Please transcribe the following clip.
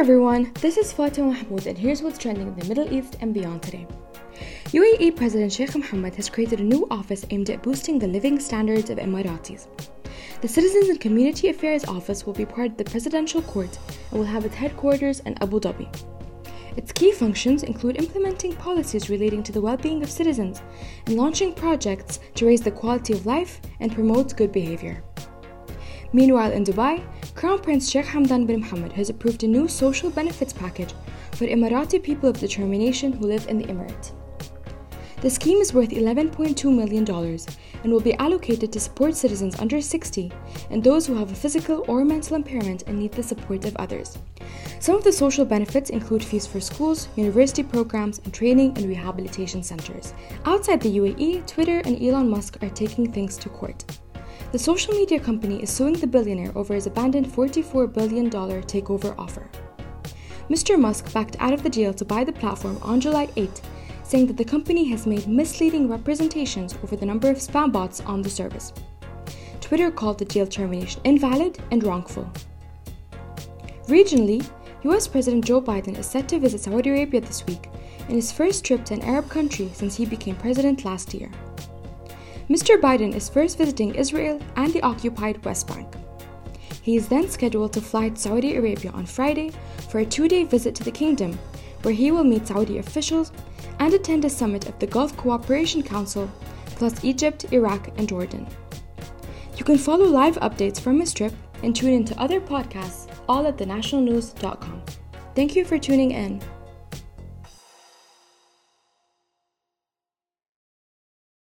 everyone, this is Fatima Mahmoud and here's what's trending in the Middle East and beyond today. UAE President Sheikh Mohammed has created a new office aimed at boosting the living standards of Emiratis. The Citizens and Community Affairs Office will be part of the Presidential Court and will have its headquarters in Abu Dhabi. Its key functions include implementing policies relating to the well being of citizens and launching projects to raise the quality of life and promote good behavior. Meanwhile, in Dubai, Crown Prince Sheikh Hamdan bin Mohammed has approved a new social benefits package for Emirati people of determination who live in the Emirate. The scheme is worth $11.2 million and will be allocated to support citizens under 60 and those who have a physical or mental impairment and need the support of others. Some of the social benefits include fees for schools, university programs, and training and rehabilitation centers. Outside the UAE, Twitter and Elon Musk are taking things to court. The social media company is suing the billionaire over his abandoned $44 billion takeover offer. Mr. Musk backed out of the deal to buy the platform on July 8, saying that the company has made misleading representations over the number of spam bots on the service. Twitter called the deal termination invalid and wrongful. Regionally, US President Joe Biden is set to visit Saudi Arabia this week in his first trip to an Arab country since he became president last year. Mr. Biden is first visiting Israel and the occupied West Bank. He is then scheduled to fly to Saudi Arabia on Friday for a two day visit to the kingdom, where he will meet Saudi officials and attend a summit of the Gulf Cooperation Council, plus Egypt, Iraq, and Jordan. You can follow live updates from his trip and tune into other podcasts all at thenationalnews.com. Thank you for tuning in.